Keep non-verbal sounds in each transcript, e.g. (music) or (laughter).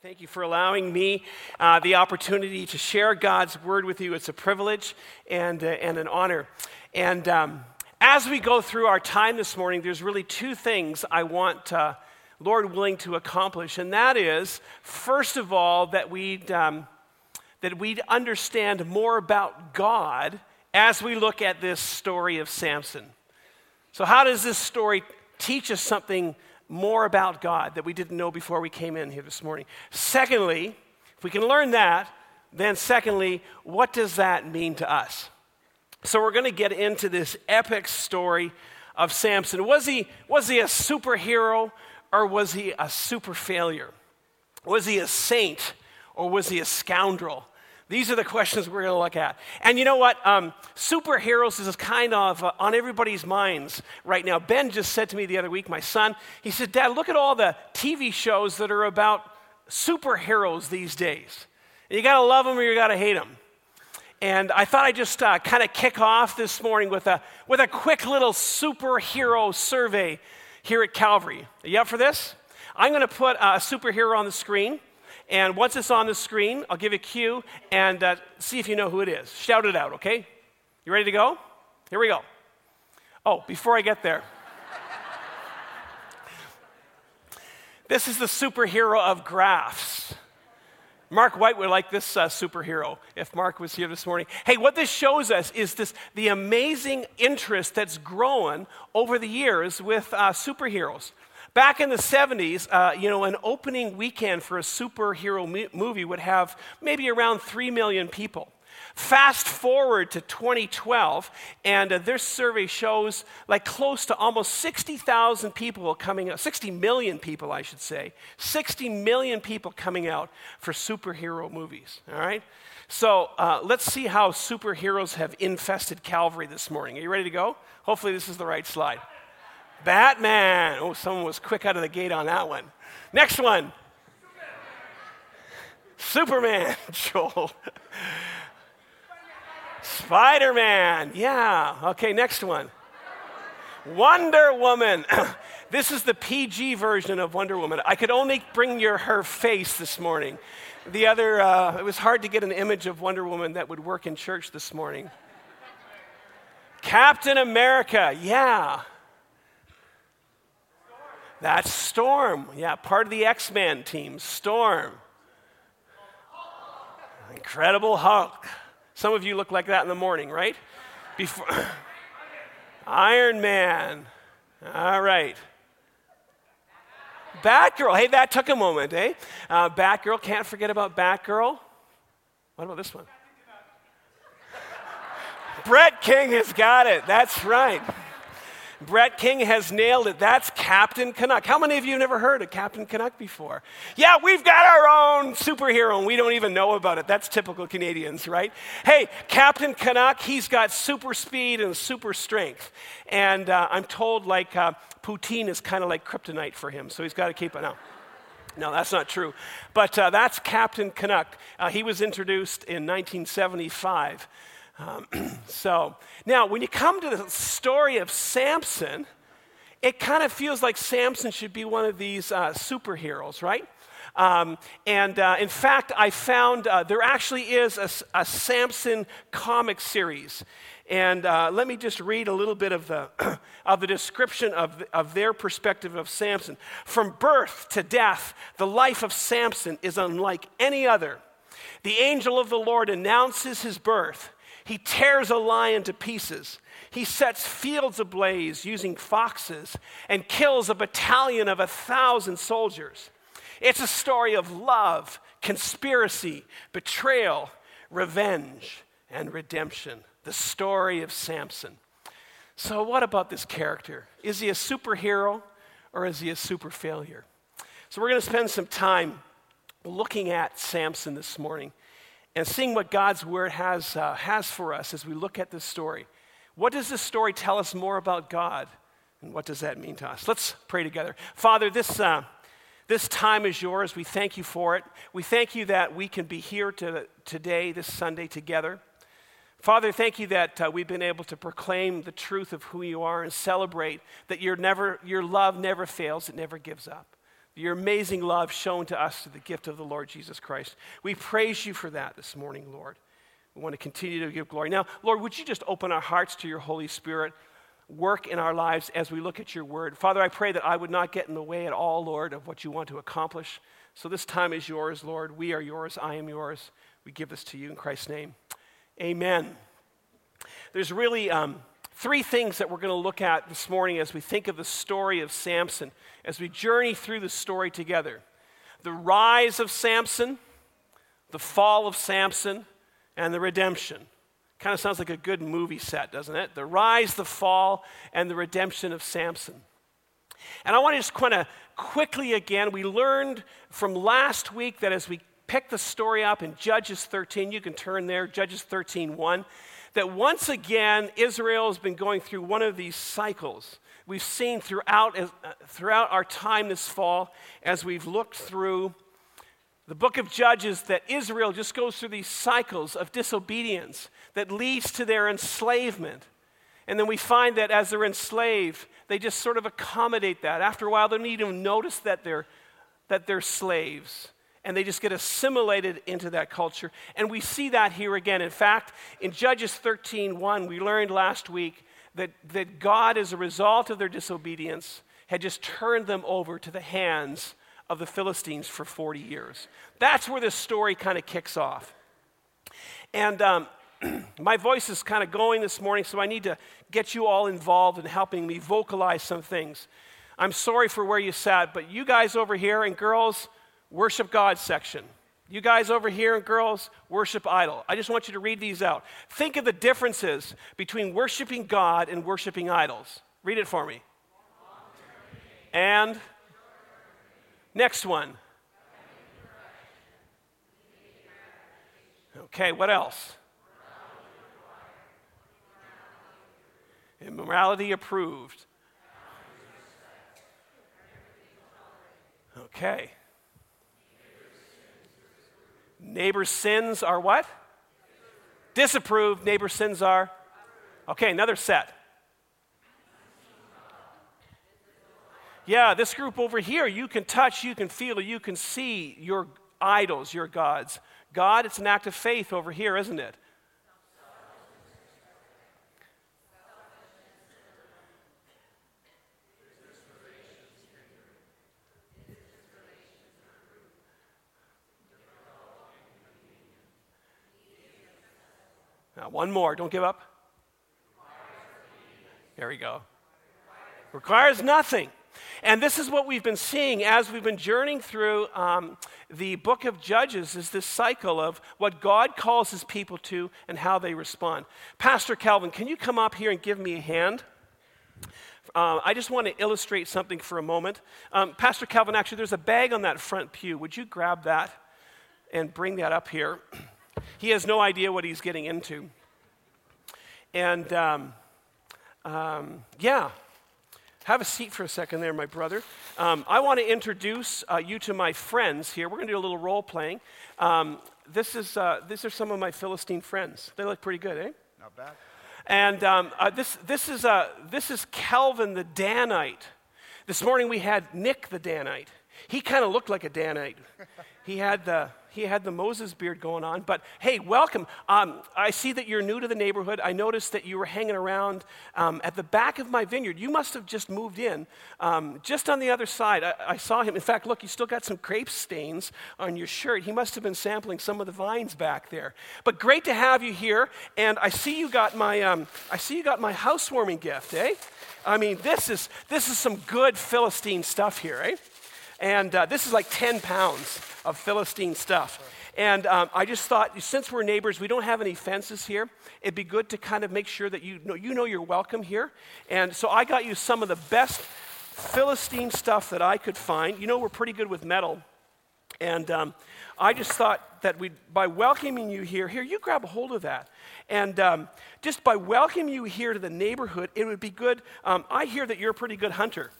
Thank you for allowing me uh, the opportunity to share God's word with you. It's a privilege and, uh, and an honor. And um, as we go through our time this morning, there's really two things I want, uh, Lord willing, to accomplish. And that is, first of all, that we'd, um, that we'd understand more about God as we look at this story of Samson. So, how does this story teach us something more about God that we didn't know before we came in here this morning. Secondly, if we can learn that, then secondly, what does that mean to us? So we're going to get into this epic story of Samson. Was he, was he a superhero or was he a super failure? Was he a saint or was he a scoundrel? These are the questions we're going to look at. And you know what? Um, superheroes is kind of uh, on everybody's minds right now. Ben just said to me the other week, my son, he said, Dad, look at all the TV shows that are about superheroes these days. You got to love them or you got to hate them. And I thought I'd just uh, kind of kick off this morning with a, with a quick little superhero survey here at Calvary. Are you up for this? I'm going to put a superhero on the screen. And once it's on the screen, I'll give a cue and uh, see if you know who it is. Shout it out, okay? You ready to go? Here we go. Oh, before I get there, (laughs) this is the superhero of graphs. Mark White would like this uh, superhero if Mark was here this morning. Hey, what this shows us is this the amazing interest that's grown over the years with uh, superheroes. Back in the 70s, uh, you know, an opening weekend for a superhero movie would have maybe around 3 million people. Fast forward to 2012, and uh, this survey shows like close to almost 60,000 people coming out, 60 million people, I should say, 60 million people coming out for superhero movies, all right? So uh, let's see how superheroes have infested Calvary this morning. Are you ready to go? Hopefully, this is the right slide. Batman. Oh, someone was quick out of the gate on that one. Next one. Superman, (laughs) Joel. Spider Man. Yeah. Okay, next one. Wonder Woman. (clears throat) this is the PG version of Wonder Woman. I could only bring your her face this morning. The other, uh, it was hard to get an image of Wonder Woman that would work in church this morning. Captain America. Yeah. That's Storm. Yeah, part of the X Men team, Storm. Incredible Hulk. Some of you look like that in the morning, right? Before (laughs) Iron Man. All right. Batgirl. Hey, that took a moment, eh? Uh, Batgirl. Can't forget about Batgirl. What about this one? Brett King has got it. That's right. Brett King has nailed it. That's Captain Canuck. How many of you have never heard of Captain Canuck before? Yeah, we've got our own superhero and we don't even know about it. That's typical Canadians, right? Hey, Captain Canuck, he's got super speed and super strength. And uh, I'm told, like, uh, poutine is kind of like kryptonite for him, so he's got to keep it. No. No, that's not true. But uh, that's Captain Canuck. Uh, he was introduced in 1975. Um, so, now when you come to the story of Samson, it kind of feels like Samson should be one of these uh, superheroes, right? Um, and uh, in fact, I found uh, there actually is a, a, Samson comic series. And uh, let me just read a little bit of the, (clears throat) of the description of, of their perspective of Samson. From birth to death, the life of Samson is unlike any other. The angel of the Lord announces his birth he tears a lion to pieces. He sets fields ablaze using foxes and kills a battalion of a thousand soldiers. It's a story of love, conspiracy, betrayal, revenge, and redemption. The story of Samson. So, what about this character? Is he a superhero or is he a super failure? So, we're going to spend some time looking at Samson this morning and seeing what God's word has, uh, has for us as we look at this story. What does this story tell us more about God? And what does that mean to us? Let's pray together. Father, this, uh, this time is yours. We thank you for it. We thank you that we can be here to, today, this Sunday, together. Father, thank you that uh, we've been able to proclaim the truth of who you are and celebrate that never, your love never fails, it never gives up. Your amazing love shown to us through the gift of the Lord Jesus Christ. We praise you for that this morning, Lord. We want to continue to give glory. Now, Lord, would you just open our hearts to your Holy Spirit? Work in our lives as we look at your word. Father, I pray that I would not get in the way at all, Lord, of what you want to accomplish. So this time is yours, Lord. We are yours. I am yours. We give this to you in Christ's name. Amen. There's really um, three things that we're going to look at this morning as we think of the story of Samson, as we journey through the story together. The rise of Samson, the fall of Samson, and the redemption. Kind of sounds like a good movie set, doesn't it? The rise, the fall, and the redemption of Samson. And I want to just kind of quickly again, we learned from last week that as we pick the story up in Judges 13, you can turn there, Judges 13 1, that once again, Israel has been going through one of these cycles. We've seen throughout, uh, throughout our time this fall, as we've looked through the book of Judges, that Israel just goes through these cycles of disobedience that leads to their enslavement. And then we find that as they're enslaved, they just sort of accommodate that. After a while, they don't even notice that they're, that they're slaves. And they just get assimilated into that culture. And we see that here again. In fact, in Judges 13 1, we learned last week that, that God, as a result of their disobedience, had just turned them over to the hands of the Philistines for 40 years. That's where this story kind of kicks off. And um, (clears throat) my voice is kind of going this morning, so I need to get you all involved in helping me vocalize some things. I'm sorry for where you sat, but you guys over here and girls, worship God section. You guys over here and girls, worship idol. I just want you to read these out. Think of the differences between worshiping God and worshiping idols. Read it for me. And next one. Okay, what else? Immorality approved. Okay. Neighbor's sins are what? Disapproved. Neighbor's sins are? Okay, another set. Yeah, this group over here, you can touch, you can feel, you can see your idols, your gods. God, it's an act of faith over here, isn't it? Now, one more. Don't give up. There we go. Requires nothing. And this is what we've been seeing as we've been journeying through um, the book of Judges is this cycle of what God calls his people to and how they respond. Pastor Calvin, can you come up here and give me a hand? Uh, I just want to illustrate something for a moment. Um, Pastor Calvin, actually, there's a bag on that front pew. Would you grab that and bring that up here? (clears throat) He has no idea what he's getting into. And um, um, yeah, have a seat for a second there, my brother. Um, I want to introduce uh, you to my friends here. We're going to do a little role playing. Um, this is, uh, these are some of my Philistine friends. They look pretty good, eh? Not bad. And um, uh, this, this, is, uh, this is Calvin the Danite. This morning we had Nick the Danite. He kind of looked like a Danite. He had the, he had the Moses beard going on. But hey, welcome. Um, I see that you're new to the neighborhood. I noticed that you were hanging around um, at the back of my vineyard. You must have just moved in. Um, just on the other side, I, I, saw him. In fact, look, you still got some grape stains on your shirt. He must have been sampling some of the vines back there. But great to have you here. And I see you got my, um, I see you got my housewarming gift, eh? I mean, this is, this is some good Philistine stuff here, eh? And uh, this is like 10 pounds of Philistine stuff. And um, I just thought, since we're neighbors, we don't have any fences here. It'd be good to kind of make sure that you know, you know you're welcome here. And so I got you some of the best Philistine stuff that I could find. You know, we're pretty good with metal. And um, I just thought that we, by welcoming you here, here, you grab a hold of that. And um, just by welcoming you here to the neighborhood, it would be good. Um, I hear that you're a pretty good hunter.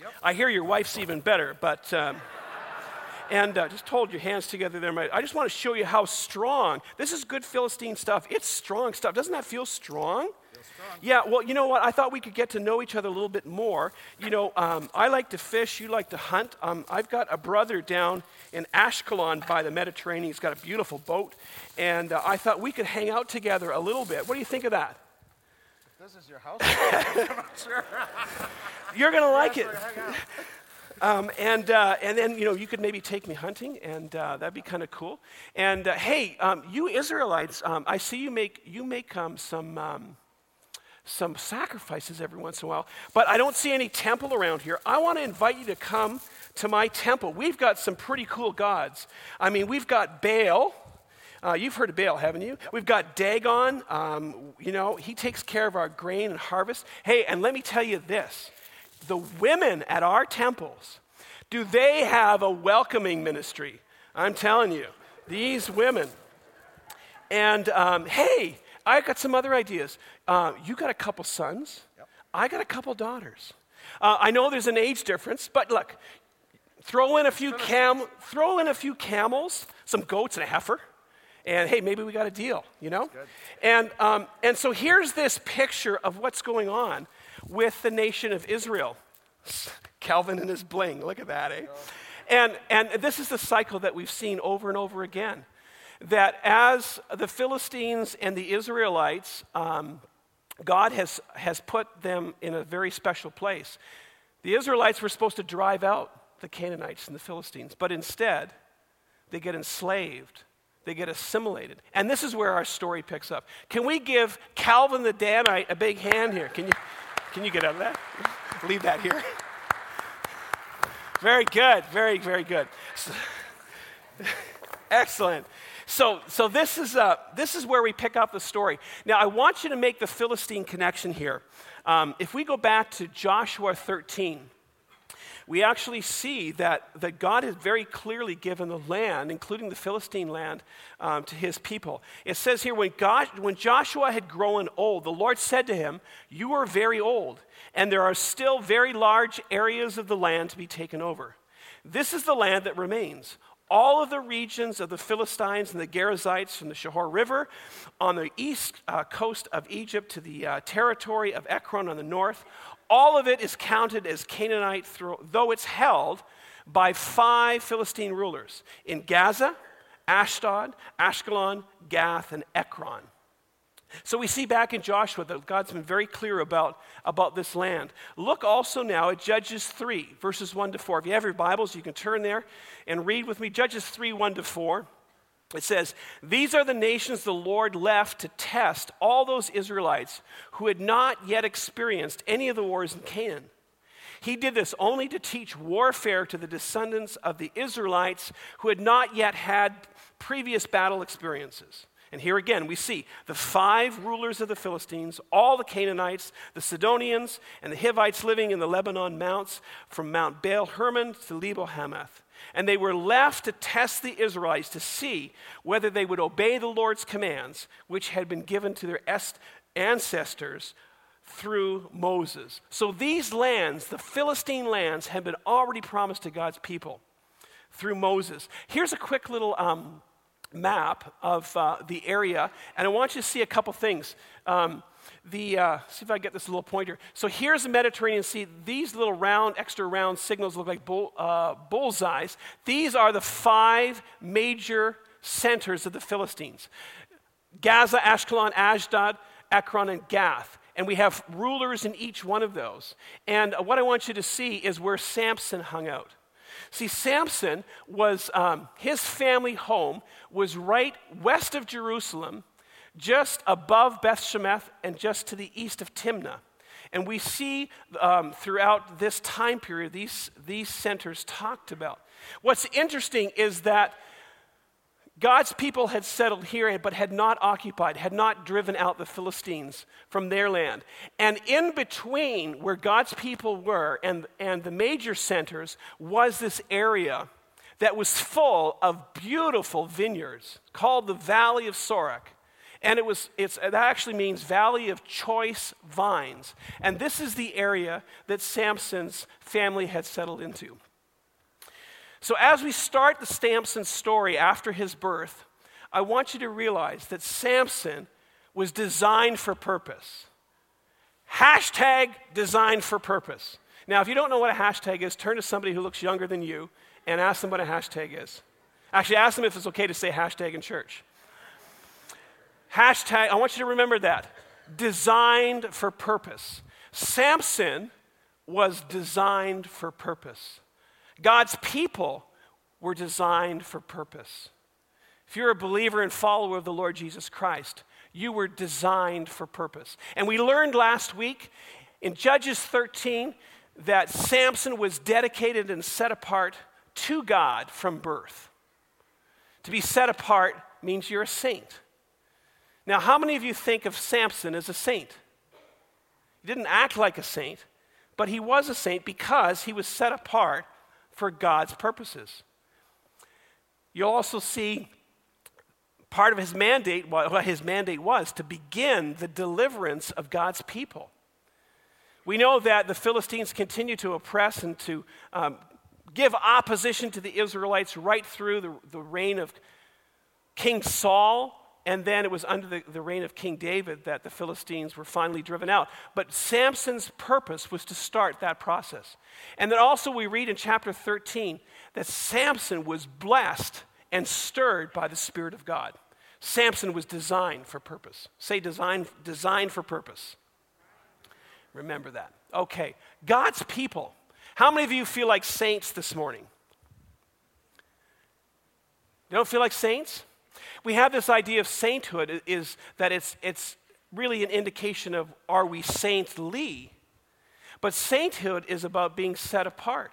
Yep. I hear your wife's even better, but. Um, and uh, just hold your hands together there. I just want to show you how strong. This is good Philistine stuff. It's strong stuff. Doesn't that feel strong? Yeah, well, you know what? I thought we could get to know each other a little bit more. You know, um, I like to fish, you like to hunt. Um, I've got a brother down in Ashkelon by the Mediterranean. He's got a beautiful boat. And uh, I thought we could hang out together a little bit. What do you think of that? This is your house? (laughs) I'm not sure. (laughs) You're going to like it. (laughs) Um, and, uh, and then, you know, you could maybe take me hunting, and uh, that'd be kind of cool. And uh, hey, um, you Israelites, um, I see you make, you make um, some, um, some sacrifices every once in a while, but I don't see any temple around here. I want to invite you to come to my temple. We've got some pretty cool gods. I mean, we've got Baal. Uh, you've heard of Baal, haven't you? We've got Dagon. Um, you know, he takes care of our grain and harvest. Hey, and let me tell you this the women at our temples, do they have a welcoming ministry? I'm telling you, these women. And um, hey, I got some other ideas. Uh, you got a couple sons. Yep. I got a couple daughters. Uh, I know there's an age difference, but look, throw in a few cam, throw in a few camels, some goats, and a heifer, and hey, maybe we got a deal, you know. And um, and so here's this picture of what's going on with the nation of Israel. (laughs) Calvin and his bling, look at that, eh? And, and this is the cycle that we've seen over and over again. That as the Philistines and the Israelites, um, God has, has put them in a very special place. The Israelites were supposed to drive out the Canaanites and the Philistines, but instead, they get enslaved, they get assimilated. And this is where our story picks up. Can we give Calvin the Danite a big hand here? Can you, can you get out of that? Leave that here. Very good. Very, very good. So, excellent. So, so this, is, uh, this is where we pick up the story. Now, I want you to make the Philistine connection here. Um, if we go back to Joshua 13, we actually see that, that God has very clearly given the land, including the Philistine land, um, to his people. It says here, when, God, when Joshua had grown old, the Lord said to him, You are very old, and there are still very large areas of the land to be taken over. This is the land that remains. All of the regions of the Philistines and the Geshurites from the Shihor River on the east uh, coast of Egypt to the uh, territory of Ekron on the north, all of it is counted as Canaanite, though it's held by five Philistine rulers in Gaza, Ashdod, Ashkelon, Gath, and Ekron. So we see back in Joshua that God's been very clear about, about this land. Look also now at Judges 3, verses 1 to 4. If you have your Bibles, you can turn there and read with me. Judges 3, 1 to 4. It says, These are the nations the Lord left to test all those Israelites who had not yet experienced any of the wars in Canaan. He did this only to teach warfare to the descendants of the Israelites who had not yet had previous battle experiences. And here again, we see the five rulers of the Philistines, all the Canaanites, the Sidonians, and the Hivites living in the Lebanon mounts from Mount Baal Hermon to Lebo Hamath. And they were left to test the Israelites to see whether they would obey the Lord's commands, which had been given to their ancestors through Moses. So these lands, the Philistine lands, had been already promised to God's people through Moses. Here's a quick little um, map of uh, the area, and I want you to see a couple things. Um, the, uh, see if I get this little pointer. So here's the Mediterranean Sea. These little round, extra round signals look like bull, uh, bullseyes. These are the five major centers of the Philistines Gaza, Ashkelon, Ashdod, Ekron, and Gath. And we have rulers in each one of those. And what I want you to see is where Samson hung out. See, Samson was, um, his family home was right west of Jerusalem just above Beth Shemesh and just to the east of Timnah. And we see um, throughout this time period these, these centers talked about. What's interesting is that God's people had settled here, but had not occupied, had not driven out the Philistines from their land. And in between where God's people were and, and the major centers was this area that was full of beautiful vineyards called the Valley of Sorek. And it was, it's, it actually means Valley of Choice Vines. And this is the area that Samson's family had settled into. So, as we start the Samson story after his birth, I want you to realize that Samson was designed for purpose. Hashtag designed for purpose. Now, if you don't know what a hashtag is, turn to somebody who looks younger than you and ask them what a hashtag is. Actually, ask them if it's okay to say hashtag in church. Hashtag, I want you to remember that. Designed for purpose. Samson was designed for purpose. God's people were designed for purpose. If you're a believer and follower of the Lord Jesus Christ, you were designed for purpose. And we learned last week in Judges 13 that Samson was dedicated and set apart to God from birth. To be set apart means you're a saint. Now, how many of you think of Samson as a saint? He didn't act like a saint, but he was a saint because he was set apart for God's purposes. You'll also see part of his mandate, what his mandate was, to begin the deliverance of God's people. We know that the Philistines continue to oppress and to um, give opposition to the Israelites right through the, the reign of King Saul and then it was under the, the, reign of King David that the Philistines were finally driven out. But Samson's purpose was to start that process. And then also, we read in chapter 13 that Samson was blessed and stirred by the Spirit of God. Samson was designed for purpose. Say, design, designed for purpose. Remember that. Okay, God's people. How many of you feel like saints this morning? You don't feel like saints? We have this idea of sainthood is that it's, it's really an indication of are we saintly? But sainthood is about being set apart.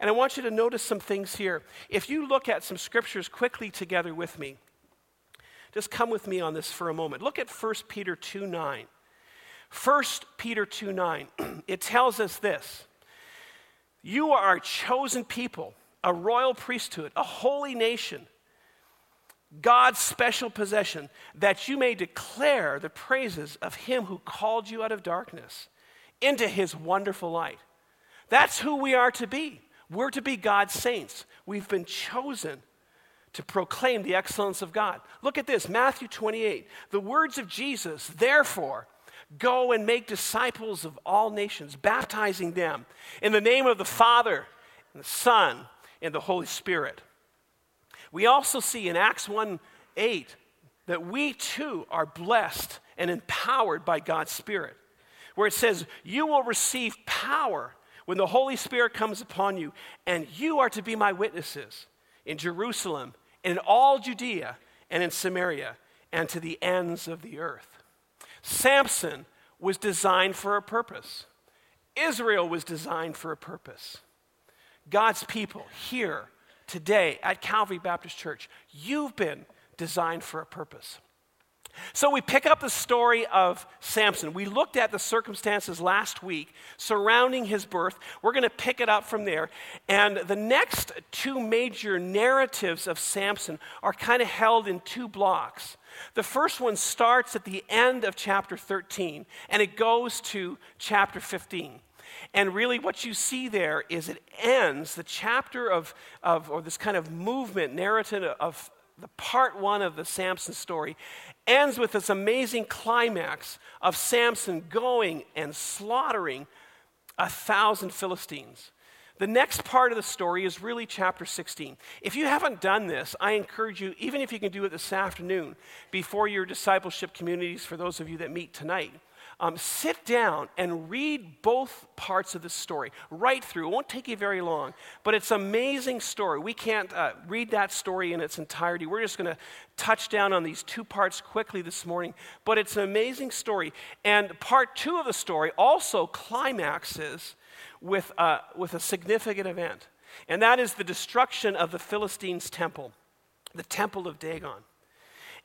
And I want you to notice some things here. If you look at some scriptures quickly together with me, just come with me on this for a moment. Look at 1 Peter 2 9. 1 Peter 2 9, (clears throat) it tells us this You are a chosen people, a royal priesthood, a holy nation God's special possession, that you may declare the praises of him who called you out of darkness into his wonderful light. That's who we are to be. We're to be God's saints. We've been chosen to proclaim the excellence of God. Look at this Matthew 28. The words of Jesus, therefore, go and make disciples of all nations, baptizing them in the name of the Father, and the Son, and the Holy Spirit we also see in Acts 1 8 that we too are blessed and empowered by God's Spirit, where it says, You will receive power when the Holy Spirit comes upon you, and you are to be my witnesses in Jerusalem in all Judea and in Samaria and to the ends of the earth. Samson was designed for a purpose. Israel was designed for a purpose. God's people here today at Calvary Baptist Church, you've been designed for a purpose. So we pick up the story of Samson. We looked at the circumstances last week surrounding his birth. We're going to pick it up from there. And the next two major narratives of Samson are kind of held in two blocks. The first one starts at the end of chapter 13 and it goes to chapter 15. And really, what you see there is it ends the chapter of, of or this kind of movement, narrative of the part one of the Samson story, ends with this amazing climax of Samson going and slaughtering a thousand Philistines. The next part of the story is really chapter 16. If you haven't done this, I encourage you, even if you can do it this afternoon, before your discipleship communities, for those of you that meet tonight, um, sit down and read both parts of the story right through. It won't take you very long, but it's an amazing story. We can't uh, read that story in its entirety. We're just going to touch down on these two parts quickly this morning, but it's an amazing story. And part two of the story also climaxes with, uh, with a significant event, and that is the destruction of the Philistines' temple, the temple of Dagon.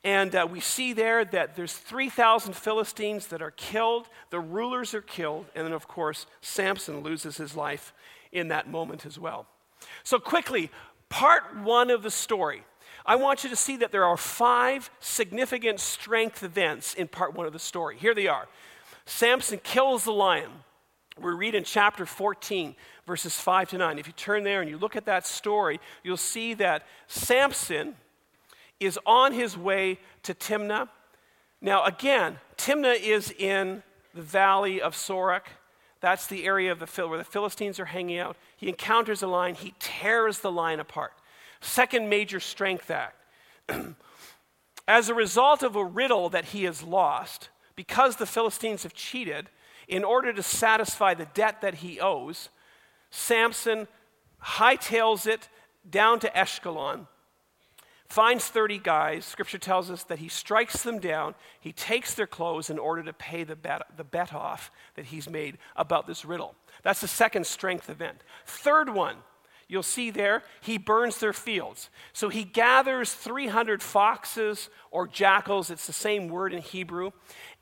And uh, we see there that there's 3,000 Philistines that are killed, the rulers are killed, and then, of course, Samson loses his life in that moment as well. So, quickly, part one of the story. I want you to see that there are five significant strength events in part one of the story. Here they are Samson kills the lion. We read in chapter 14, verses 5 to 9. If you turn there and you look at that story, you'll see that Samson is on his way to Timnah. Now, again, Timnah is in the valley of Sorek. That's the area of the where the Philistines are hanging out. He encounters a lion. He tears the lion apart. Second major strength act. (clears throat) As a result of a riddle that he has lost, because the Philistines have cheated, in order to satisfy the debt that he owes, Samson hightails it down to Eshkelon, finds 30 guys. Scripture tells us that he strikes them down. He takes their clothes in order to pay the bet, the bet off that he's made about this riddle. That's the second strength event. Third one, you'll see there, he burns their fields. So he gathers 300 foxes or jackals, it's the same word in Hebrew,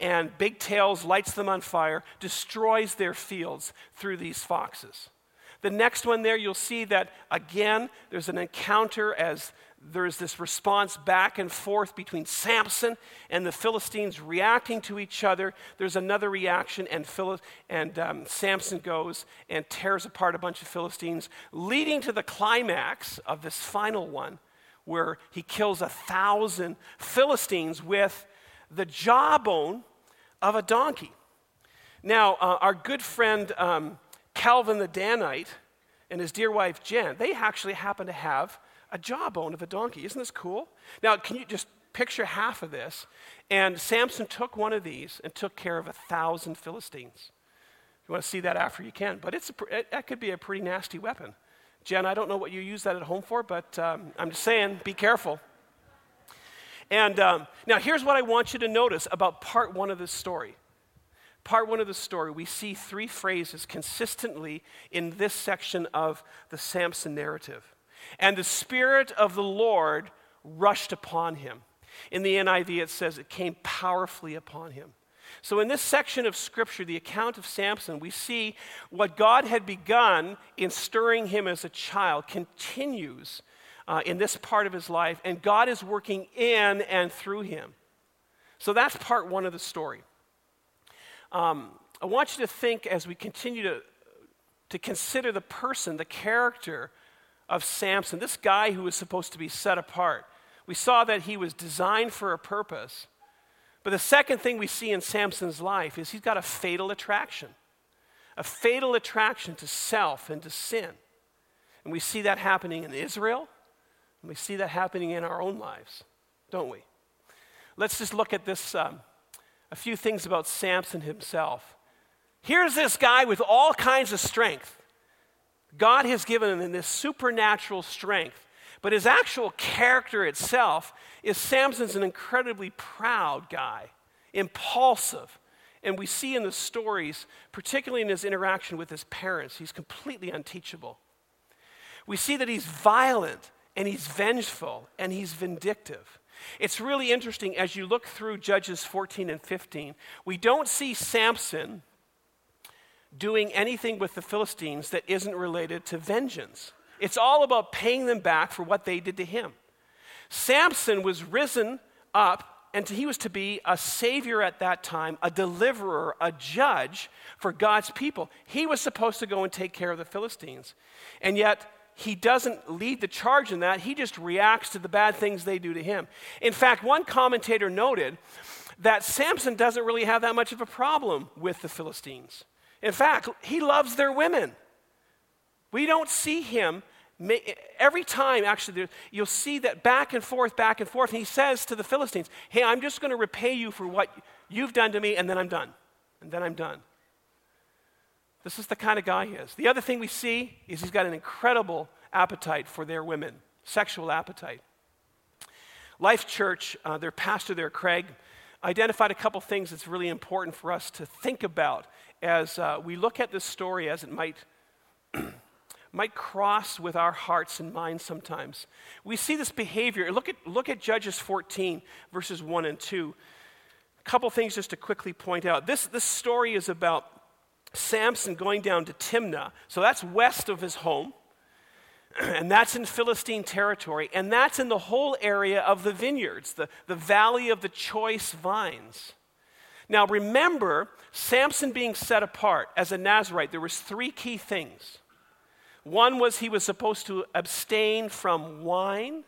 and big tails lights them on fire, destroys their fields through these foxes. The next one there, you'll see that again, there's an encounter as there's this response back and forth between Samson and the Philistines reacting to each other. There's another reaction, and, and um, Samson goes and tears apart a bunch of Philistines, leading to the climax of this final one, where he kills a thousand Philistines with the jawbone of a donkey. Now, uh, our good friend um, Calvin the Danite and his dear wife Jen, they actually happen to have a jawbone of a donkey. Isn't this cool? Now, can you just picture half of this? And Samson took one of these and took care of a thousand Philistines. If you want to see that after, you can. But it's a, it, that could be a pretty nasty weapon. Jen, I don't know what you use that at home for, but um, I'm just saying, be careful. And um, now, here's what I want you to notice about part one of this story. Part one of the story, we see three phrases consistently in this section of the Samson narrative. And the Spirit of the Lord rushed upon him. In the NIV, it says it came powerfully upon him. So, in this section of Scripture, the account of Samson, we see what God had begun in stirring him as a child continues uh, in this part of his life, and God is working in and through him. So, that's part one of the story. Um, I want you to think as we continue to, to consider the person, the character of Samson, this guy who was supposed to be set apart. We saw that he was designed for a purpose. But the second thing we see in Samson's life is he's got a fatal attraction, a fatal attraction to self and to sin. And we see that happening in Israel, and we see that happening in our own lives, don't we? Let's just look at this um, a few things about Samson himself. Here's this guy with all kinds of strength. God has given him this supernatural strength. But his actual character itself is Samson's an incredibly proud guy, impulsive. And we see in the stories, particularly in his interaction with his parents, he's completely unteachable. We see that he's violent and he's vengeful and he's vindictive. It's really interesting as you look through Judges 14 and 15, we don't see Samson doing anything with the Philistines that isn't related to vengeance. It's all about paying them back for what they did to him. Samson was risen up, and he was to be a savior at that time, a deliverer, a judge for God's people. He was supposed to go and take care of the Philistines. And yet, he doesn't lead the charge in that. He just reacts to the bad things they do to him. In fact, one commentator noted that Samson doesn't really have that much of a problem with the Philistines. In fact, he loves their women. We don't see him every time, actually, you'll see that back and forth, back and forth. And he says to the Philistines, Hey, I'm just going to repay you for what you've done to me, and then I'm done. And then I'm done. This is the kind of guy he is. The other thing we see is he's got an incredible appetite for their women, sexual appetite. Life Church, uh, their pastor there, Craig, identified a couple things that's really important for us to think about as uh, we look at this story as it might, (clears throat) might cross with our hearts and minds sometimes. We see this behavior. Look at, look at Judges 14, verses 1 and 2. A couple things just to quickly point out. This, this story is about Samson going down to Timnah. So that's west of his home. (clears throat) And that's in Philistine territory. And that's in the whole area of the vineyards, the, the valley of the choice vines. Now remember, Samson being set apart as a Nazarite, there was three key things. One was he was supposed to abstain from wine,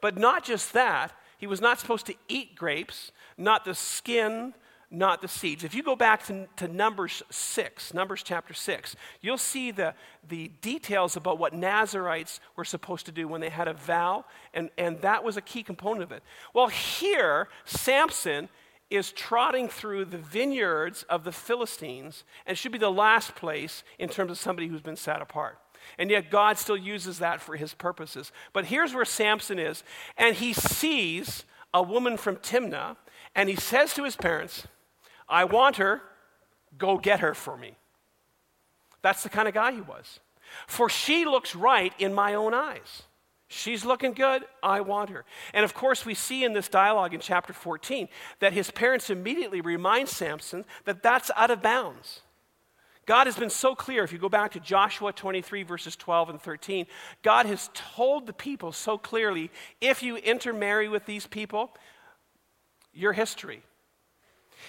but not just that, he was not supposed to eat grapes, not the skin, not the seeds. If you go back to, to, Numbers 6, Numbers chapter 6, you'll see the, the details about what Nazarites were supposed to do when they had a vow, and, and that was a key component of it. Well, here, Samson is trotting through the vineyards of the Philistines and should be the last place in terms of somebody who's been set apart. And yet, God still uses that for his purposes. But here's where Samson is, and he sees a woman from Timnah, and he says to his parents, I want her, go get her for me. That's the kind of guy he was. For she looks right in my own eyes. She's looking good. I want her. And of course, we see in this dialogue in chapter 14 that his parents immediately remind Samson that that's out of bounds. God has been so clear. If you go back to Joshua 23, verses 12 and 13, God has told the people so clearly if you intermarry with these people, your history.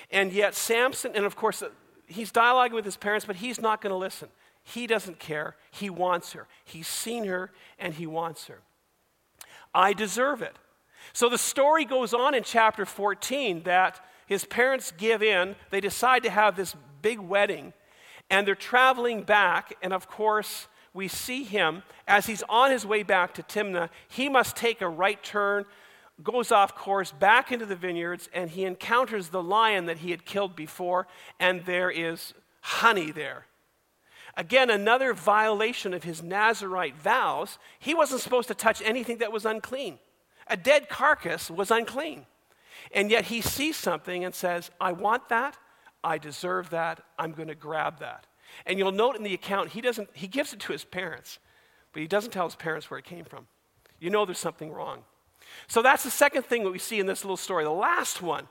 And yet, Samson, and of course, uh, he's dialoguing with his parents, but he's not going to listen. He doesn't care. He wants her. He's seen her and he wants her. I deserve it. So the story goes on in chapter 14 that his parents give in. They decide to have this big wedding, and they're traveling back. And of course, we see him as he's on his way back to Timnah. He must take a right turn goes off course back into the vineyards and he encounters the lion that he had killed before, and there is honey there. Again, another violation of his Nazarite vows. He wasn't supposed to touch anything that was unclean. A dead carcass was unclean. And yet he sees something and says, I want that. I deserve that. I'm going to grab that. And you'll note in the account, he, doesn't, he gives it to his parents, but he doesn't tell his parents where it came from. You know there's something wrong. So that's the second thing that we see in this little story. The last one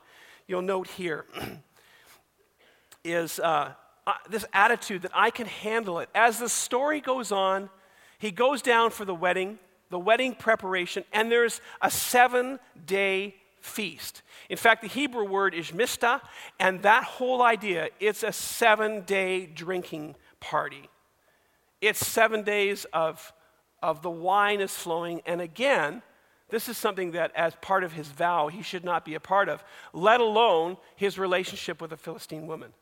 you'll note here (clears throat) is uh, uh, this attitude that I can handle it. As the story goes on, he goes down for the wedding, the wedding preparation, and there's a seven day feast. In fact, the Hebrew word is mishteh, and that whole idea, it's a seven day drinking party. It's seven days of, of the wine is flowing, and again, this is something that, as part of his vow, he should not be a part of, let alone his relationship with a Philistine woman.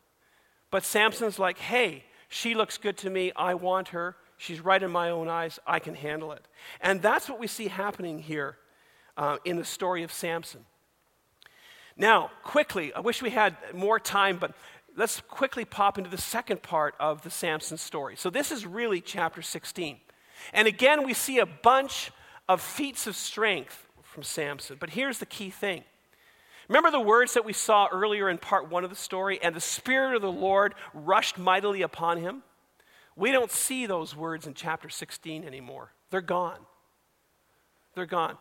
But Samson's like, hey, she looks good to me. I want her. She's right in my own eyes. I can handle it. And that's what we see happening here uh, in the story of Samson. Now, quickly, I wish we had more time, but let's quickly pop into the second part of the Samson story. So, this is really chapter 16. And again, we see a bunch of feats of strength from Samson. But here's the key thing. Remember the words that we saw earlier in part one of the story? And the Spirit of the Lord rushed mightily upon him. We don't see those words in chapter 16 anymore. They're gone. They're gone.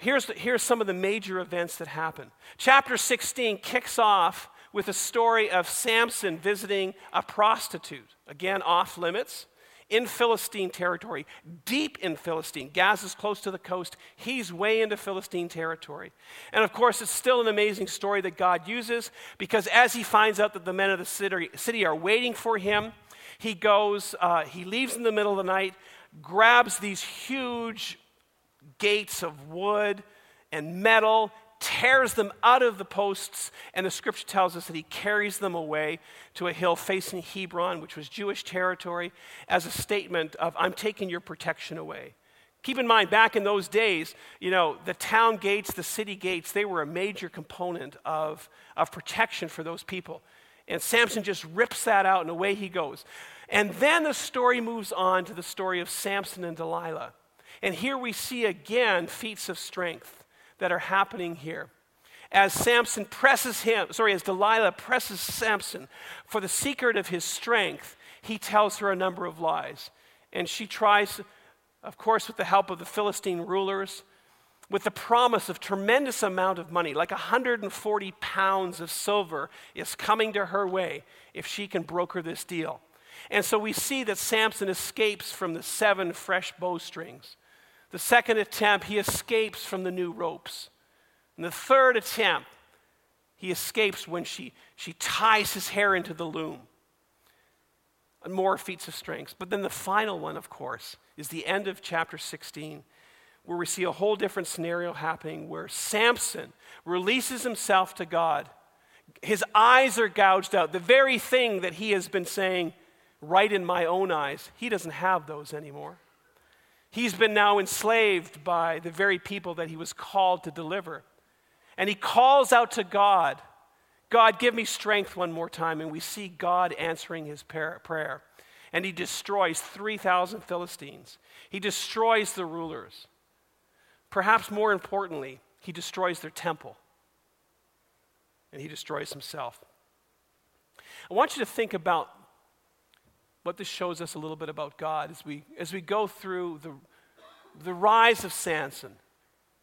Here's, the, here's some of the major events that happen. Chapter 16 kicks off with a story of Samson visiting a prostitute, again, off limits in Philistine territory, deep in Philistine. Gaza's close to the coast. He's way into Philistine territory. And of course, it's still an amazing story that God uses because as he finds out that the men of the city, city are waiting for him, he goes, uh, he leaves in the middle of the night, grabs these huge gates of wood and metal, tears them out of the posts, and the scripture tells us that he carries them away to a hill facing Hebron, which was Jewish territory, as a statement of, I'm taking your protection away. Keep in mind, back in those days, you know, the town gates, the city gates, they were a major component of, of protection for those people. And Samson just rips that out and away he goes. And then the story moves on to the story of Samson and Delilah. And here we see again feats of strength that are happening here. As Samson presses him, sorry, as Delilah presses Samson for the secret of his strength, he tells her a number of lies. And she tries, of course, with the help of the Philistine rulers, with the promise of tremendous amount of money, like 140 pounds of silver is coming to her way if she can broker this deal. And so we see that Samson escapes from the seven fresh bowstrings. The second attempt, he escapes from the new ropes. And the third attempt, he escapes when she, she ties his hair into the loom. And more feats of strength. But then the final one, of course, is the end of chapter 16, where we see a whole different scenario happening where Samson releases himself to God. His eyes are gouged out. The very thing that he has been saying, right in my own eyes, he doesn't have those anymore. He's been now enslaved by the very people that he was called to deliver. And he calls out to God, God, give me strength one more time. And we see God answering his prayer. And he destroys 3,000 Philistines, he destroys the rulers. Perhaps more importantly, he destroys their temple and he destroys himself. I want you to think about what this shows us a little bit about God as we, as we go through the, the rise of Samson.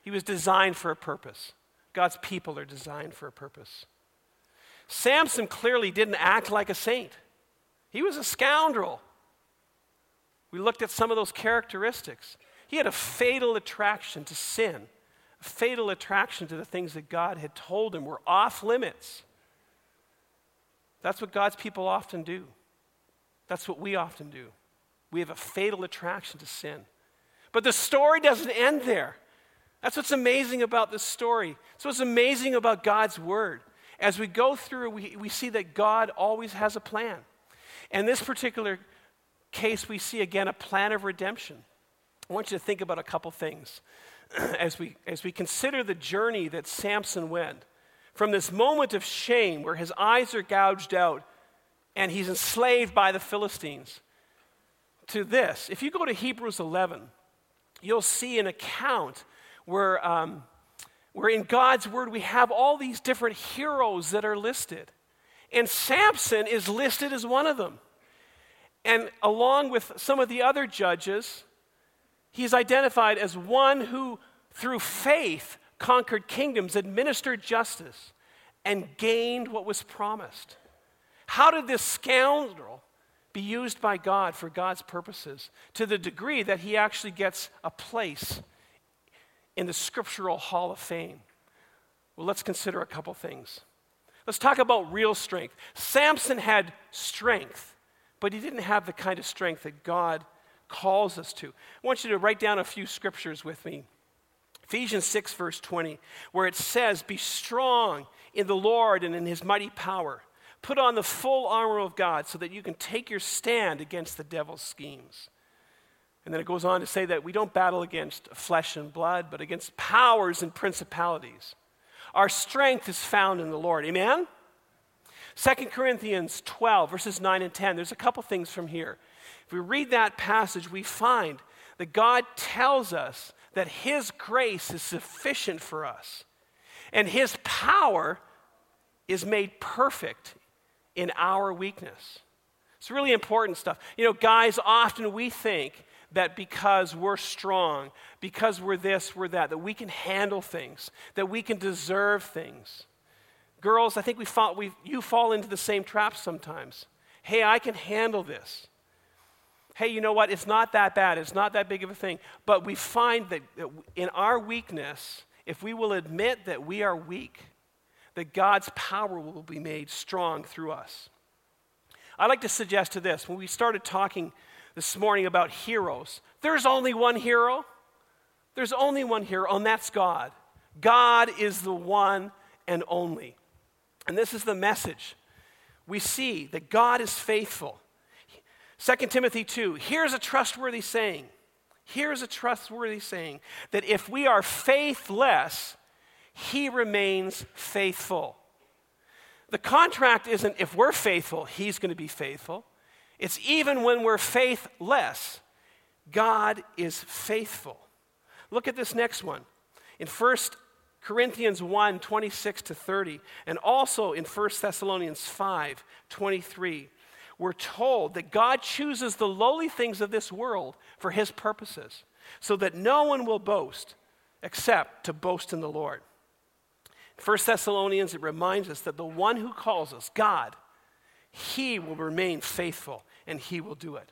He was designed for a purpose. God's people are designed for a purpose. Samson clearly didn't act like a saint, he was a scoundrel. We looked at some of those characteristics. He had a fatal attraction to sin a fatal attraction to the things that God had told him were off limits. That's what God's people often do. That's what we often do. We have a fatal attraction to sin. But the story doesn't end there. That's what's amazing about this story. That's what's amazing about God's word. As we go through, we, we see that God always has a plan. In this particular case, we see again a plan of redemption. I want you to think about a couple things. (clears throat) as we, as we consider the journey that Samson went from this moment of shame where his eyes are gouged out and he's enslaved by the Philistines to this. If you go to Hebrews 11, you'll see an account where, um, where in God's word we have all these different heroes that are listed. And Samson is listed as one of them. And along with some of the other judges, He's identified as one who, through faith, conquered kingdoms, administered justice, and gained what was promised. How did this scoundrel be used by God for God's purposes to the degree that he actually gets a place in the scriptural hall of fame? Well, let's consider a couple things. Let's talk about real strength. Samson had strength, but he didn't have the kind of strength that God calls us to. I want you to write down a few scriptures with me. Ephesians 6, verse 20, where it says, Be strong in the Lord and in his mighty power. Put on the full armor of God so that you can take your stand against the devil's schemes. And then it goes on to say that we don't battle against flesh and blood, but against powers and principalities. Our strength is found in the Lord. Amen? 2 Corinthians 12, verses 9 and 10. There's a couple things from here. If we read that passage, we find that God tells us that His grace is sufficient for us, and His power is made perfect in our weakness. It's really important stuff. You know, guys, often we think that because we're strong, because we're this, we're that, that we can handle things, that we can deserve things. Girls, I think we fall, we, you fall into the same trap sometimes. Hey, I can handle this hey, you know what? It's not that bad. It's not that big of a thing. But we find that in our weakness, if we will admit that we are weak, that God's power will be made strong through us. I'd like to suggest to this when we started talking this morning about heroes, there's only one hero. There's only one hero, and that's God. God is the one and only. And this is the message. We see that God is faithful. 2 Timothy 2, here's a trustworthy saying. Here's a trustworthy saying that if we are faithless, he remains faithful. The contract isn't if we're faithful, he's going to be faithful. It's even when we're faithless, God is faithful. Look at this next one. In 1 Corinthians 1 26 to 30, and also in 1 Thessalonians 5 23 we're told that God chooses the lowly things of this world for his purposes, so that no one will boast except to boast in the Lord. 1 Thessalonians, it reminds us that the one who calls us, God, he will remain faithful and he will do it.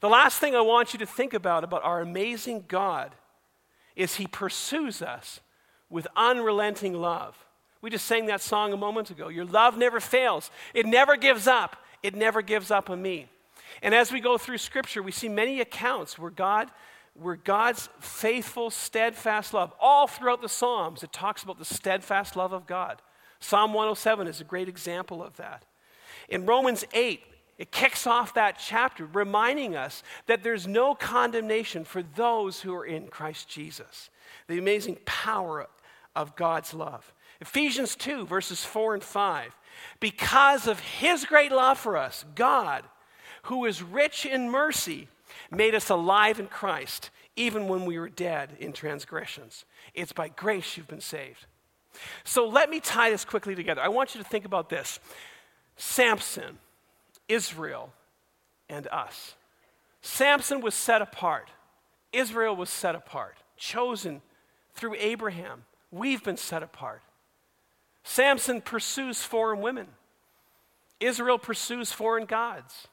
The last thing I want you to think about about our amazing God is he pursues us with unrelenting love. We just sang that song a moment ago. Your love never fails, it never gives up, it never gives up on me. And as we go through Scripture, we see many accounts where God, where God's faithful, steadfast love, all throughout the Psalms, it talks about the steadfast love of God. Psalm 107 is a great example of that. In Romans 8, it kicks off that chapter, reminding us that there's no condemnation for those who are in Christ Jesus. The amazing power of God's love. Ephesians 2, verses 4 and 5. Because of his great love for us, God, who is rich in mercy, made us alive in Christ, even when we were dead in transgressions. It's by grace you've been saved. So let me tie this quickly together. I want you to think about this Samson, Israel, and us. Samson was set apart, Israel was set apart, chosen through Abraham. We've been set apart. Samson pursues foreign women. Israel pursues foreign gods.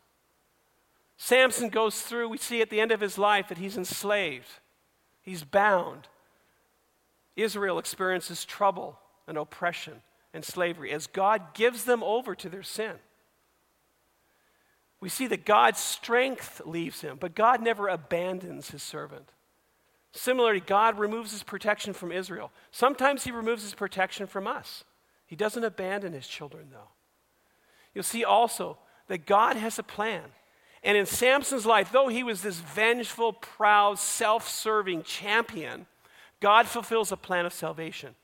Samson goes through, we see at the end of his life that he's enslaved, he's bound. Israel experiences trouble and oppression and slavery as God gives them over to their sin. We see that God's strength leaves him, but God never abandons his servant. Similarly, God removes his protection from Israel. Sometimes he removes his protection from us. He doesn't abandon his children, though. You'll see also that God has a plan. And in Samson's life, though he was this vengeful, proud, self serving champion, God fulfills a plan of salvation.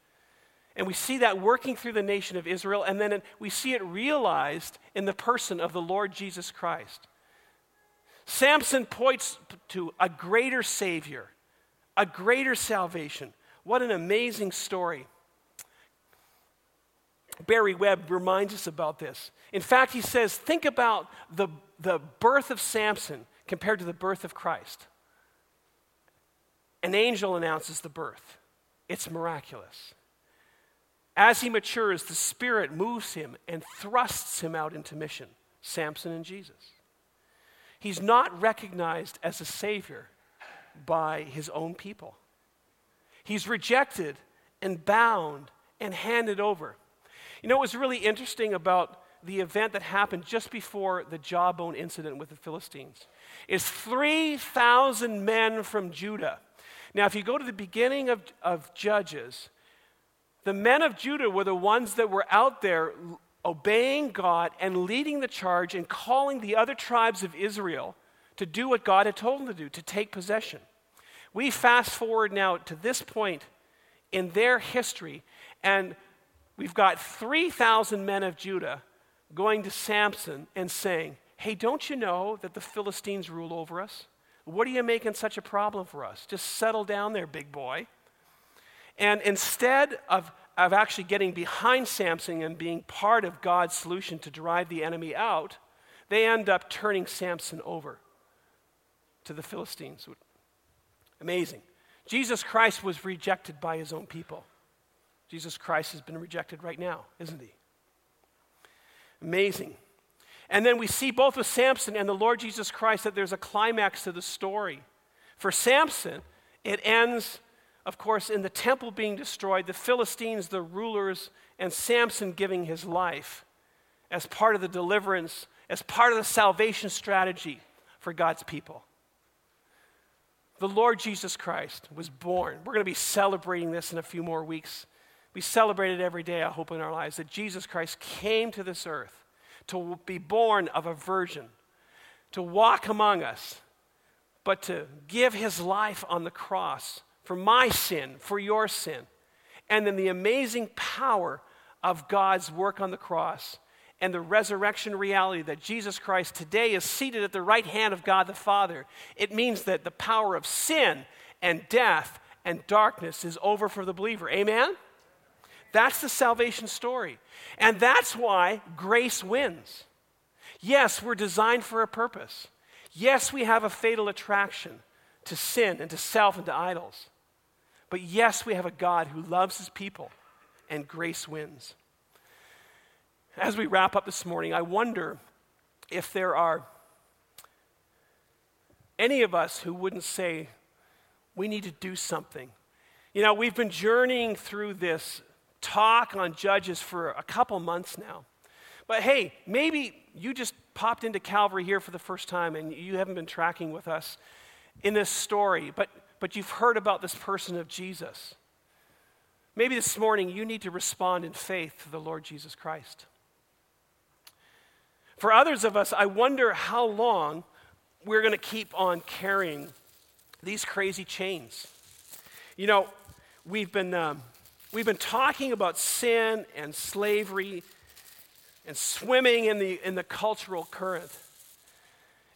And we see that working through the nation of Israel, and then we see it realized in the person of the Lord Jesus Christ. Samson points to a greater Savior, a greater salvation. What an amazing story. Barry Webb reminds us about this. In fact, he says, think about the, the birth of Samson compared to the birth of Christ. An angel announces the birth, it's miraculous. As he matures, the Spirit moves him and thrusts him out into mission Samson and Jesus. He's not recognized as a Savior by his own people, he's rejected and bound and handed over. You know, what was really interesting about the event that happened just before the jawbone incident with the Philistines is 3,000 men from Judah. Now, if you go to the beginning of, of Judges, the men of Judah were the ones that were out there obeying God and leading the charge and calling the other tribes of Israel to do what God had told them to do, to take possession. We fast forward now to this point in their history, and we've got 3,000 men of Judah going to Samson and saying, Hey, don't you know that the Philistines rule over us? What are you making such a problem for us? Just settle down there, big boy. And instead of, of actually getting behind Samson and being part of God's solution to drive the enemy out, they end up turning Samson over to the Philistines. Amazing. Jesus Christ was rejected by his own people. Jesus Christ has been rejected right now, isn't he? Amazing. And then we see both with Samson and the Lord Jesus Christ that there's a climax to the story. For Samson, it ends of course, in the temple being destroyed, the Philistines, the rulers, and Samson giving his life as part of the deliverance, as part of the salvation strategy for God's people. The Lord Jesus Christ was born. We're going to be celebrating this in a few more weeks. We celebrate it every day, I hope, in our lives that Jesus Christ came to this earth to be born of a virgin, to walk among us, but to give his life on the cross for my sin, for your sin. And then the amazing power of God's work on the cross and the resurrection reality that Jesus Christ today is seated at the right hand of God the Father. It means that the power of sin and death and darkness is over for the believer. Amen? That's the salvation story. And that's why grace wins. Yes, we're designed for a purpose. Yes, we have a fatal attraction to sin and to self and to idols. But yes, we have a God who loves his people, and grace wins. As we wrap up this morning, I wonder if there are any of us who wouldn't say, we need to do something. You know, we've been journeying through this talk on Judges for a couple months now. But hey, maybe you just popped into Calvary here for the first time and you haven't been tracking with us in this story. But but you've heard about this person of Jesus. Maybe this morning you need to respond in faith to the Lord Jesus Christ. For others of us, I wonder how long we're going to keep on carrying these crazy chains. You know, we've been, um, we've been talking about sin and slavery and swimming in the, in the cultural current.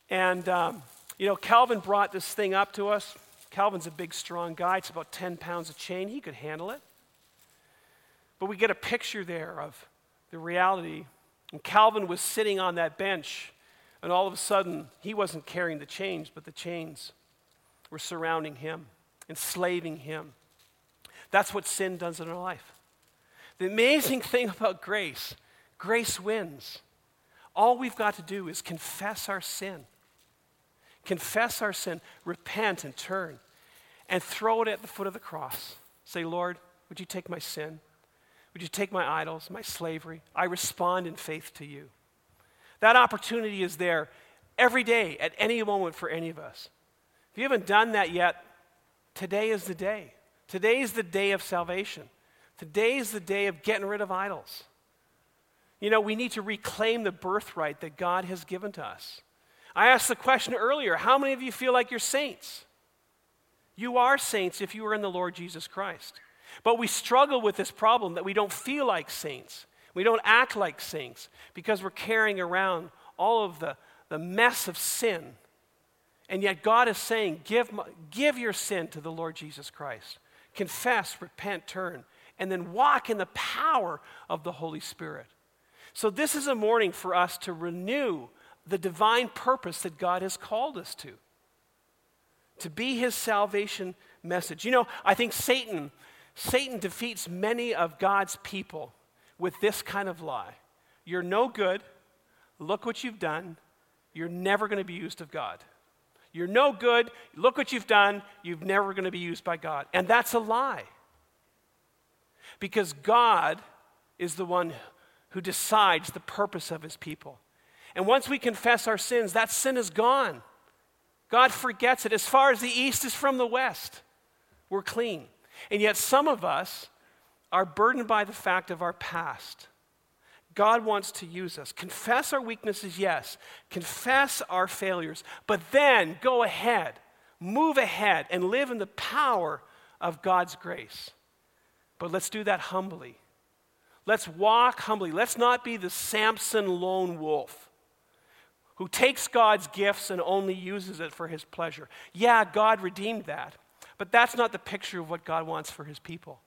And, um, you know, Calvin brought this thing up to us. Calvin's a big, strong guy. It's about 10 pounds of chain. He could handle it. But we get a picture there of the reality. And Calvin was sitting on that bench, and all of a sudden, he wasn't carrying the chains, but the chains were surrounding him, enslaving him. That's what sin does in our life. The amazing thing about grace grace wins. All we've got to do is confess our sin. Confess our sin, repent, and turn, and throw it at the foot of the cross. Say, Lord, would you take my sin? Would you take my idols, my slavery? I respond in faith to you. That opportunity is there every day, at any moment for any of us. If you haven't done that yet, today is the day. Today is the day of salvation. Today is the day of getting rid of idols. You know, we need to reclaim the birthright that God has given to us. I asked the question earlier how many of you feel like you're saints? You are saints if you are in the Lord Jesus Christ. But we struggle with this problem that we don't feel like saints. We don't act like saints because we're carrying around all of the, the mess of sin. And yet God is saying, give, give your sin to the Lord Jesus Christ. Confess, repent, turn, and then walk in the power of the Holy Spirit. So, this is a morning for us to renew the divine purpose that God has called us to, to be his salvation message. You know, I think Satan Satan defeats many of God's people with this kind of lie You're no good. Look what you've done. You're never going to be used of God. You're no good. Look what you've done. You're never going to be used by God. And that's a lie. Because God is the one who decides the purpose of his people. And once we confess our sins, that sin is gone. God forgets it. As far as the east is from the west, we're clean. And yet, some of us are burdened by the fact of our past. God wants to use us. Confess our weaknesses, yes. Confess our failures. But then go ahead, move ahead, and live in the power of God's grace. But let's do that humbly. Let's walk humbly. Let's not be the Samson lone wolf who takes God's gifts and only uses it for his pleasure. Yeah, God redeemed that. But that's not the picture of what God wants for his people.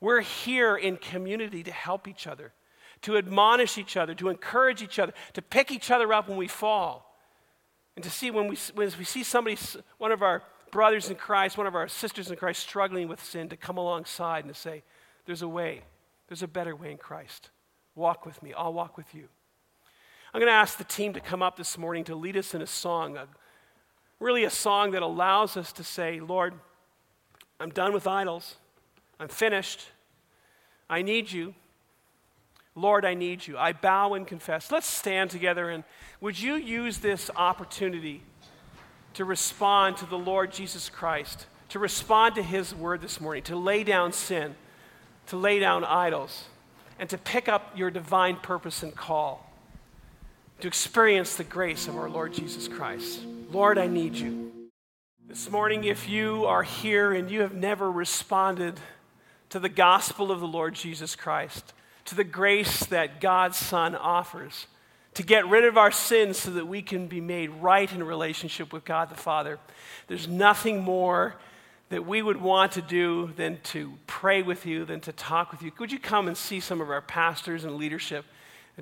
We're here in community to help each other, to admonish each other, to encourage each other, to pick each other up when we fall. And to see when we, when we see somebody, one of our brothers in Christ, one of our sisters in Christ struggling with sin, to come alongside and to say, There's a way, there's a better way in Christ. Walk with me, I'll walk with you. I'm going to ask the team to come up this morning to lead us in a song, a really a song that allows us to say, Lord, I'm done with idols. I'm finished. I need you. Lord, I need you. I bow and confess. Let's stand together and would you use this opportunity to respond to the Lord Jesus Christ, to respond to his word this morning, to lay down sin, to lay down idols, and to pick up your divine purpose and call, to experience the grace of our Lord Jesus Christ. Lord, I need you. This morning, if you are here and you have never responded to the gospel of the Lord Jesus Christ, to the grace that God's Son offers, to get rid of our sins so that we can be made right in relationship with God the Father, there's nothing more that we would want to do than to pray with you, than to talk with you. Could you come and see some of our pastors and leadership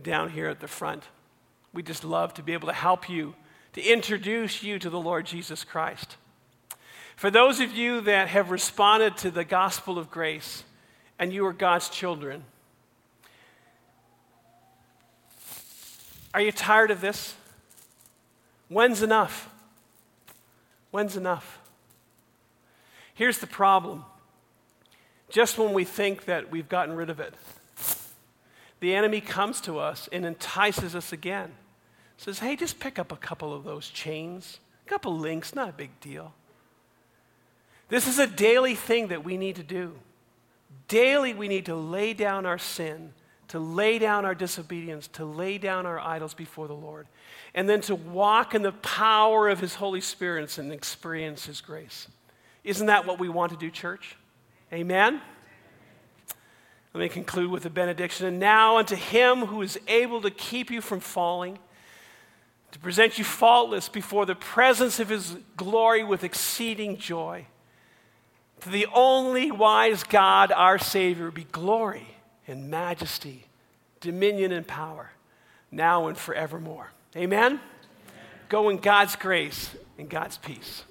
down here at the front? We'd just love to be able to help you to introduce you to the Lord Jesus Christ. For those of you that have responded to the gospel of grace and you are God's children, are you tired of this? When's enough? When's enough? Here's the problem. Just when we think that we've gotten rid of it, the enemy comes to us and entices us again says, hey, just pick up a couple of those chains, a couple links, not a big deal. This is a daily thing that we need to do. daily we need to lay down our sin, to lay down our disobedience, to lay down our idols before the Lord, and then to walk in the power of His Holy Spirit and experience His grace. Isn't that what we want to do, church? Amen? Let me conclude with a benediction. And now, unto Him who is able to keep you from falling, to present you faultless before the presence of His glory with exceeding joy. To the only wise God, our Savior, be glory and majesty, dominion and power, now and forevermore. Amen? Amen. Go in God's grace and God's peace.